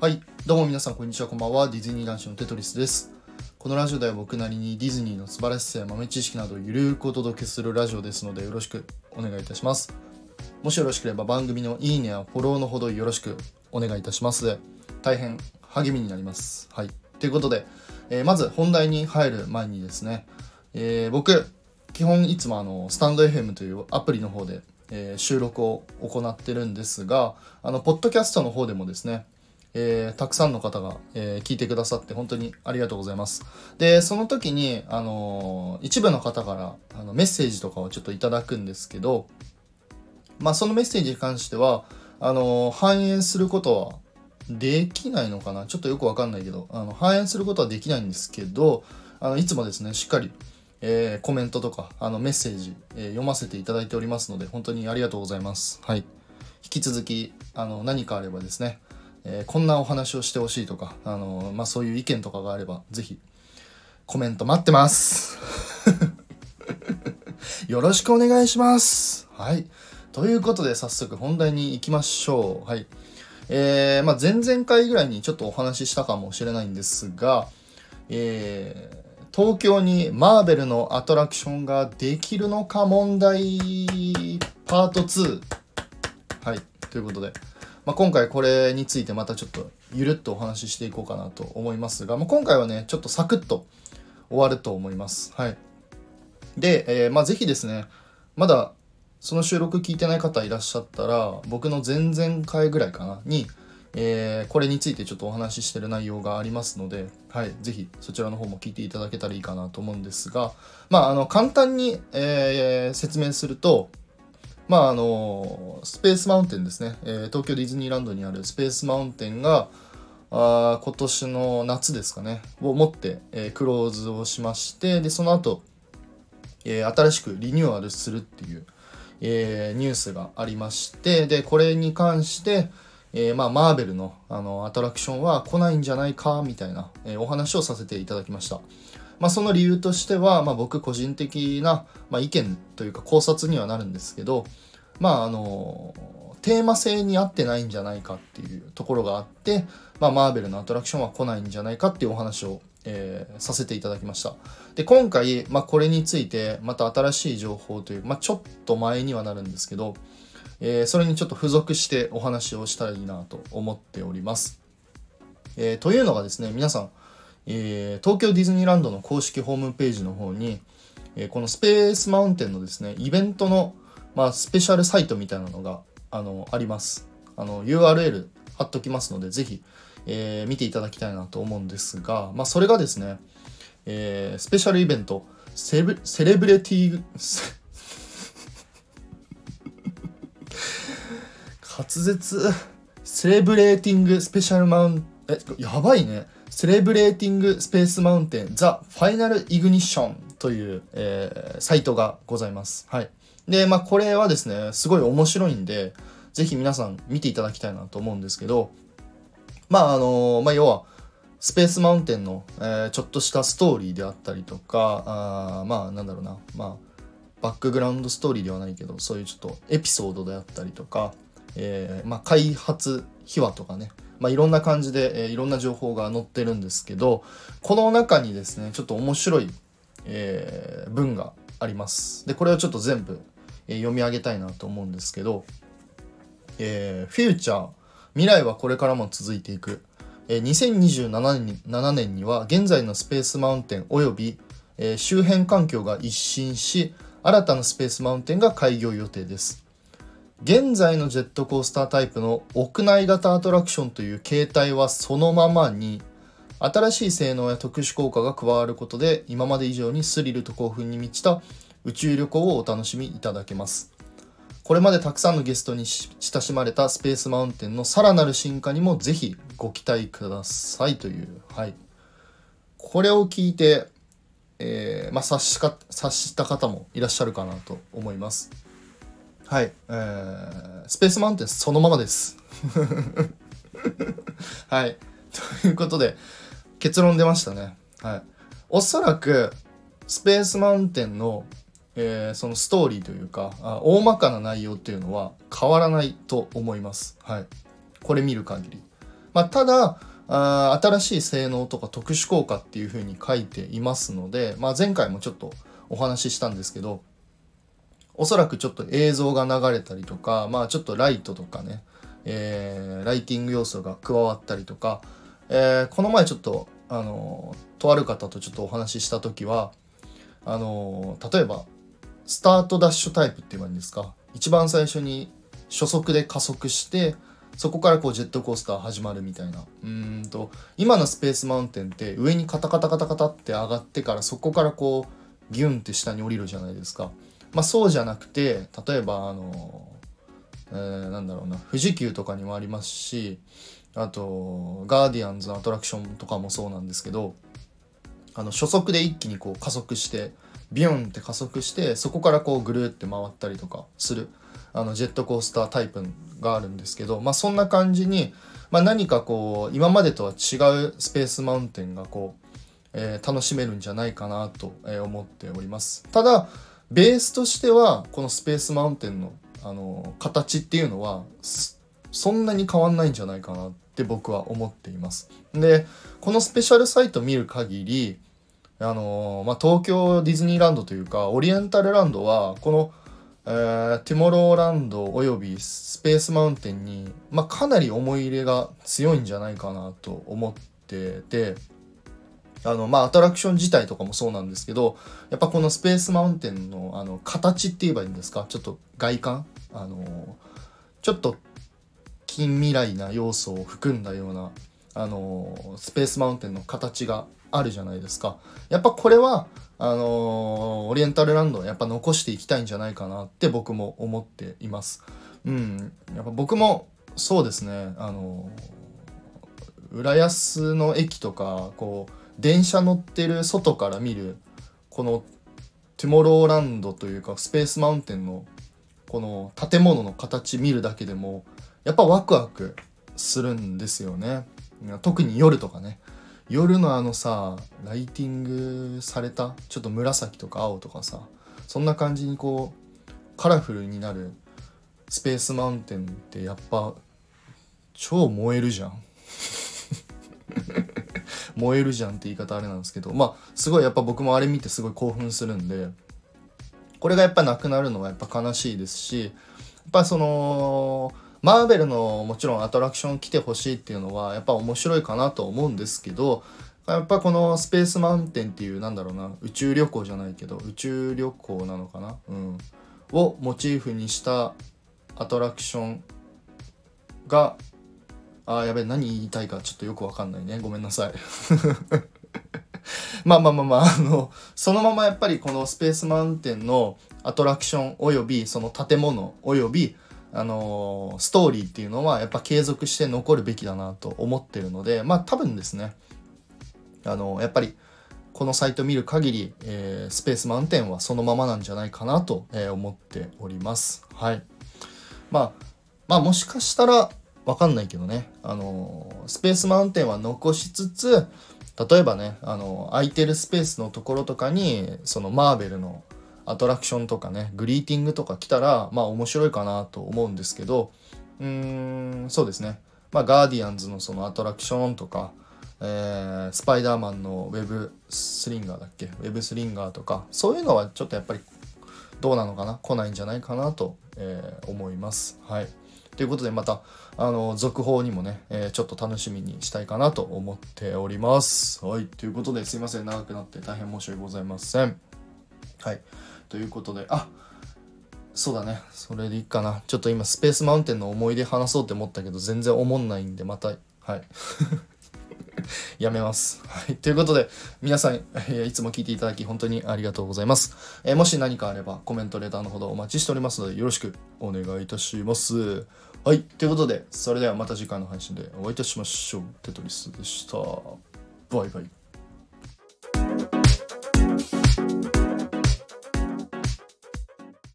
はい、どうも皆さんこんにちは、こんばんは。ディズニー男子のテトリスです。このラジオでは僕なりにディズニーの素晴らしさや豆知識などをゆるくお届けするラジオですのでよろしくお願いいたします。もしよろしければ番組のいいねやフォローのほどよろしくお願いいたしますで、大変励みになります。はい。ということで、えーまず本題に入る前にですね、えー僕、基本いつもあのスタンド FM というアプリの方で、えー収録を行ってるんですがあのポッドキャストの方でもですね、えーたくさんの方が、えー聞いてくださって本当にありがとうございます。でその時に、あのー一部の方からあのメッセージとかをちょっといただくんですけどまあそのメッセージに関してはあの反映することはできないのかな？ちょっとよくわかんないけどあの反映することはできないんですけどあのいつもですねしっかり、えコメントとかあのメッセージ、え読ませていただいておりますので本当にありがとうございます。はい。引き続きあの何かあればですね、えーこんなお話をしてほしいとかあの、まあ、そういう意見とかがあればぜひコメント待ってます。よろしくお願いします。はい。ということで早速本題に行きましょう。はい。えーまあ、前々回ぐらいにちょっとお話ししたかもしれないんですが、えー東京にマーベルのアトラクションができるのか問題パート2はい。ということで、まあ、今回これについてまたちょっとゆるっとお話ししていこうかなと思いますが、まあ、今回はねちょっとサクッと終わると思います。はい。で、えーまあ、ぜひですねまだその収録聞いてない方いらっしゃったら僕の前々回ぐらいかなに、えーこれについてちょっとお話ししてる内容がありますので、はい、ぜひそちらの方も聞いていただけたらいいかなと思うんですが、まあ、あの簡単に、えー説明すると、まああのスペースマウンテンですね、えー東京ディズニーランドにあるスペースマウンテンがあ今年の夏ですかねをもって、えークローズをしましてでその後、えー新しくリニューアルするっていう、えーニュースがありましてでこれに関して、えーまあ、マーベルのあのアトラクションは来ないんじゃないかみたいな、えお話をさせていただきました。まあ、その理由としては、まあ、僕個人的な、まあ、意見というか考察にはなるんですけど、まああのテーマ性に合ってないんじゃないかっていうところがあって、まあ、マーベルのアトラクションは来ないんじゃないかっていうお話を、えーさせていただきました。で今回、まあ、これについてまた新しい情報という、まあ、ちょっと前にはなるんですけど、えーそれにちょっと付属してお話をしたらいいなと思っております、えーというのがですね皆さん、えー東京ディズニーランドの公式ホームページの方に、えーこのスペースマウンテンのですねイベントの、まあ、スペシャルサイトみたいなのがあのあります。あの URL 貼っときますのでぜひ、えー見ていただきたいなと思うんですが、まあ、それがですね、えースペシャルイベントセブセレブレティセ 滑舌セレブレーティングスペシャルマウン。えやばいね。セレブレーティングスペースマウンテンザ・ファイナル・イグニッションという、えーサイトがございます。はい。でまあこれはですねすごい面白いんでぜひ皆さん見ていただきたいなと思うんですけどまああのまあ要はスペースマウンテンの、えーちょっとしたストーリーであったりとかあまあなんだろうな。まあバックグラウンドストーリーではないけどそういうちょっとエピソードであったりとか、えーまあ、開発秘話とかね、まあ、いろんな感じで、えーいろんな情報が載ってるんですけどこの中にですねちょっと面白い、えー文があります。でこれをちょっと全部、え読み上げたいなと思うんですけど、えーフューチャー未来はこれからも続いていく。え2027年に7年には現在のスペースマウンテンおよび、え周辺環境が一新し新たなスペースマウンテンが開業予定です。現在のジェットコースタータイプの屋内型アトラクションという形態はそのままに新しい性能や特殊効果が加わることで今まで以上にスリルと興奮に満ちた宇宙旅行をお楽しみいただけますこれまでたくさんのゲストに親しまれたスペースマウンテンのさらなる進化にもぜひご期待くださいという、はい。これを聞いて、えーまあ、察しか、察した方もいらっしゃるかなと思います。はい。えースペースマウンテンそのままです。はい。ということで、結論出ましたね。はい。おそらく、スペースマウンテンの、えーそのストーリーというかあ大まかな内容っていうのは変わらないと思います。はい。これ見る限り。まあ、ただあ新しい性能とか特殊効果っていうふうに書いていますので、まあ、前回もちょっとお話ししたんですけどおそらくちょっと映像が流れたりとか、まあ、ちょっとライトとかね、えー、ライティング要素が加わったりとか、えー、この前ちょっとあのとある方とちょっとお話しした時はあの例えばスタートダッシュタイプって言えばいいんですか？一番最初に初速で加速してそこからこうジェットコースター始まるみたいなうんと今のスペースマウンテンって上にカタカタカタカタって上がってからそこからこうギュンって下に降りるじゃないですか。まあ、そうじゃなくて例えばあの、えー、なんだろうな富士急とかにもありますしあとガーディアンズのアトラクションとかもそうなんですけどあの初速で一気にこう加速してビュンって加速してそこからこうぐるって回ったりとかするあのジェットコースタータイプがあるんですけど、まあ、そんな感じに、まあ、何かこう今までとは違うスペースマウンテンがこう、えー、楽しめるんじゃないかなと思っております。ただベースとしてはこのスペースマウンテンのあの形っていうのはそんなに変わんないんじゃないかなって僕は思っています。でこのスペシャルサイト見る限りあのまあ、東京ディズニーランドというかオリエンタルランドはこの、えー、ティモローランドおよびスペースマウンテンに、まあ、かなり思い入れが強いんじゃないかなと思っててあのまあアトラクション自体とかもそうなんですけどやっぱこのスペースマウンテンのあの形って言えばいいんですか？ちょっと外観？あのちょっと近未来な要素を含んだようなあのスペースマウンテンの形があるじゃないですか。やっぱこれはあのオリエンタルランドはやっぱ残していきたいんじゃないかなって僕も思っています。うん。やっぱ僕もそうですね。あの浦安の駅とかこう電車乗ってる外から見るこのトゥモローランドというかスペースマウンテンのこの建物の形見るだけでもやっぱワクワクするんですよね。特に夜とかね。夜のあのさライティングされたちょっと紫とか青とかさそんな感じにこうカラフルになるスペースマウンテンってやっぱ超燃えるじゃん。燃えるじゃんって言い方あれなんですけどまあすごいやっぱ僕もあれ見てすごい興奮するんでこれがやっぱなくなるのはやっぱ悲しいですしやっぱそのマーベルのもちろんアトラクション来てほしいっていうのはやっぱ面白いかなと思うんですけどやっぱこのスペースマウンテンっていうなんだろうな宇宙旅行じゃないけど宇宙旅行なのかなうんをモチーフにしたアトラクションがあやべえ何言いたいかちょっとよくわかんないねごめんなさい まあまあまあまああのそのままやっぱりこのスペースマウンテンのアトラクションおよびその建物およびあのストーリーっていうのはやっぱ継続して残るべきだなと思ってるのでまあ多分ですねあのやっぱりこのサイト見る限り、えー、スペースマウンテンはそのままなんじゃないかなと、えー、思っております。はい。まあ、まあもしかしたらわかんないけどね、あのスペースマウンテンは残しつつ、例えばね、あの空いてるスペースのところとかに、そのマーベルのアトラクションとかねグリーティングとか来たらまあ面白いかなと思うんですけどうーんそうですね。まあガーディアンズのそのアトラクションとか、えー、スパイダーマンのウェブスリンガーだっけ？ウェブスリンガーとかそういうのはちょっとやっぱりどうなのかな？来ないんじゃないかなと、えー、思います。はい。ということでまたあの続報にもね、えー、ちょっと楽しみにしたいかなと思っております。はいということですいません長くなって大変申し訳ございません。はいということで、あそうだね。それでいいかな。ちょっと今、スペースマウンテンの思い出話そうって思ったけど、全然思んないんで、また、はい。やめます。はい。ということで、皆さん、えいつも聞いていただき、本当にありがとうございます。えもし何かあれば、コメント、レターのほどお待ちしておりますので、よろしくお願いいたします。はい。ということで、それではまた次回の配信でお会いいたしましょう。テトリスでした。バイバイ。